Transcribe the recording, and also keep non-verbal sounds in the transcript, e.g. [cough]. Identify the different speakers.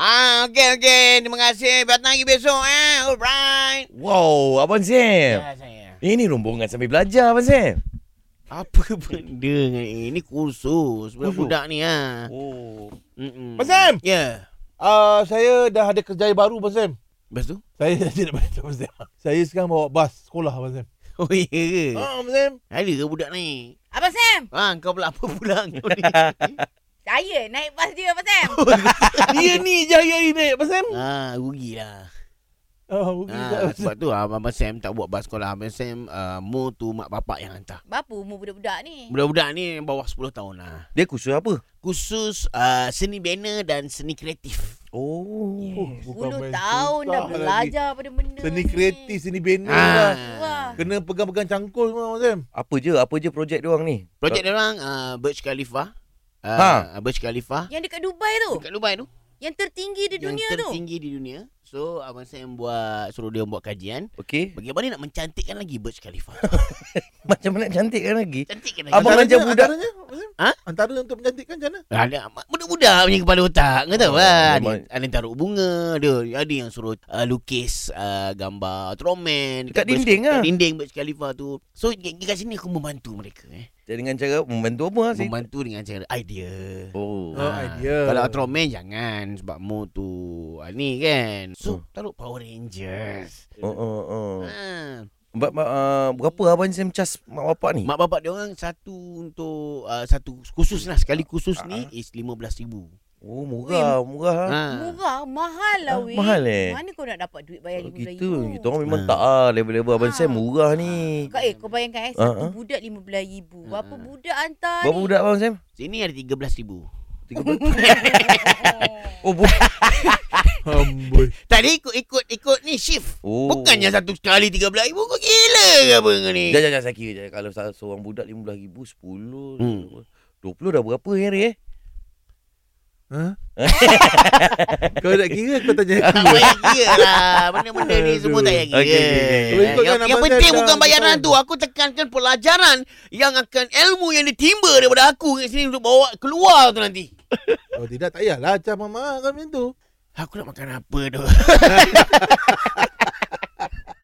Speaker 1: Ah, okey okey. Terima kasih. Datang lagi besok eh. Alright.
Speaker 2: Wow, Abang Sam.
Speaker 1: Ya, saya.
Speaker 2: Ini rombongan sambil belajar, Abang Sam.
Speaker 1: Apa benda ni? Ini kursus budak-budak ni ha.
Speaker 2: Oh.
Speaker 1: Mm-mm.
Speaker 3: Abang Sam!
Speaker 1: Ya.
Speaker 3: Uh, saya dah ada kerjaya baru, Abang Sam.
Speaker 1: Lepas tu?
Speaker 3: Saya [laughs] tidak beritahu Abang Sam. Saya sekarang bawa bas sekolah, Abang Sam.
Speaker 1: Oh, ya ke?
Speaker 3: Ah, Abang Sam.
Speaker 1: Ada ke budak ni?
Speaker 4: Abang Sam,
Speaker 1: Ha, kau pula apa pula kau ni? [laughs]
Speaker 4: saya naik bas dia Abang Sam.
Speaker 3: Dia ni je hari ni, Abang Sam.
Speaker 1: ha, rugilah.
Speaker 3: Oh,
Speaker 1: Ha, sebab tu Abang Sam tak buat bas sekolah. Abang Sam uh, mu tu mak bapak yang hantar.
Speaker 4: Berapa umur budak-budak ni?
Speaker 1: Budak-budak ni bawah 10 tahun lah.
Speaker 2: Dia kursus apa?
Speaker 1: Khusus uh, seni banner dan seni kreatif.
Speaker 2: Oh.
Speaker 4: Yes.
Speaker 3: bukan
Speaker 4: 10
Speaker 3: main
Speaker 4: tahun dah
Speaker 3: lagi.
Speaker 4: belajar pada benda
Speaker 3: Seni
Speaker 4: ni.
Speaker 3: kreatif, seni banner
Speaker 1: Ah.
Speaker 3: lah.
Speaker 4: Wah.
Speaker 3: Kena pegang-pegang cangkul semua, Abang Sam.
Speaker 2: Apa je? Apa je projek dia orang ni?
Speaker 1: Projek dia orang uh, Burj Khalifa. Uh,
Speaker 2: Ha.
Speaker 1: Burj Khalifa.
Speaker 4: Yang dekat Dubai tu.
Speaker 1: Dekat Dubai tu.
Speaker 4: Yang tertinggi di
Speaker 1: yang
Speaker 4: dunia tu.
Speaker 1: tertinggi di dunia. So Abang Sam buat suruh dia buat kajian.
Speaker 2: Okey.
Speaker 1: Bagaimana nak mencantikkan lagi Burj Khalifa? [laughs]
Speaker 2: Macam mana nak cantikkan lagi?
Speaker 1: Cantikkan lagi.
Speaker 2: Abang ajar budak.
Speaker 3: Antaranya, Sam.
Speaker 1: Ha?
Speaker 3: Antara untuk mencantikkan macam mana?
Speaker 1: Ada budak-budak punya kepala otak Kau tahu
Speaker 2: Oh,
Speaker 1: kan ada, ada yang taruh bunga Ada ada yang suruh uh, lukis uh, Gambar Ultraman
Speaker 2: Dekat
Speaker 1: Burj-
Speaker 2: dinding
Speaker 1: dekat
Speaker 2: lah.
Speaker 1: Dinding Burj Khalifa tu So dekat sini aku membantu mereka eh.
Speaker 2: Dengan cara membantu apa sih?
Speaker 1: Membantu dengan cara idea
Speaker 2: Oh.
Speaker 3: Oh,
Speaker 1: Ah,
Speaker 3: idea.
Speaker 1: Kalau Ultraman jangan Sebab mu tu ah, Ni kan So
Speaker 2: Hmm.
Speaker 1: taruh Power Rangers
Speaker 2: Oh, oh, oh.
Speaker 1: ha.
Speaker 2: Ba- ba- uh, berapa abang Sam cas mak bapak ni?
Speaker 1: Mak bapak dia orang Satu untuk uh, Satu khusus lah Sekali khusus ni Is RM15,000
Speaker 2: Oh, murah, murah. Ha.
Speaker 1: ha.
Speaker 4: Murah, mahal lah
Speaker 2: Ah,
Speaker 4: weh.
Speaker 2: mahal eh?
Speaker 4: Mana kau nak dapat duit bayar
Speaker 2: Oh,
Speaker 4: RM15,000?
Speaker 2: gitu. Kita orang memang
Speaker 1: Ha.
Speaker 2: tak ah level-level abang
Speaker 4: Ha.
Speaker 2: Sam murah ni.
Speaker 4: Kau, eh, kau bayangkan eh,
Speaker 2: Ah,
Speaker 4: satu
Speaker 2: ah.
Speaker 4: budak RM15,000. Berapa
Speaker 1: Ah.
Speaker 4: budak hantar
Speaker 2: Berapa
Speaker 4: ni?
Speaker 2: budak abang Sam?
Speaker 1: Sini ada RM13,000
Speaker 2: Tiga budak. [laughs] Oh, bu- [laughs]
Speaker 3: Amboi. [laughs]
Speaker 1: Tadi ikut ikut ikut ni shift.
Speaker 2: oh.
Speaker 1: Bukannya satu kali tiga belas ribu. Kau gila ke apa kau ni?
Speaker 2: Jangan jangan saya kira je. Kalau seorang budak RM15,000, 10,
Speaker 1: Hmm.
Speaker 2: 20 dah berapa hari eh?
Speaker 3: Ha? [laughs] kau nak kira kau tanya
Speaker 1: Tak
Speaker 3: aku.
Speaker 1: payah kira lah. Benda-benda ni semua tak payah kira.
Speaker 2: Okey.
Speaker 3: Kalau ikutkan
Speaker 1: Yang, yang
Speaker 3: Abang
Speaker 1: penting bukan bayaran
Speaker 3: tahu.
Speaker 1: tu. Aku tekankan pelajaran yang akan ilmu yang ditimba daripada aku kat sini untuk bawa keluar tu nanti.
Speaker 3: Oh tidak, tak payahlah macam mama kan macam tu.
Speaker 1: Aku nak makan apa tu? [laughs]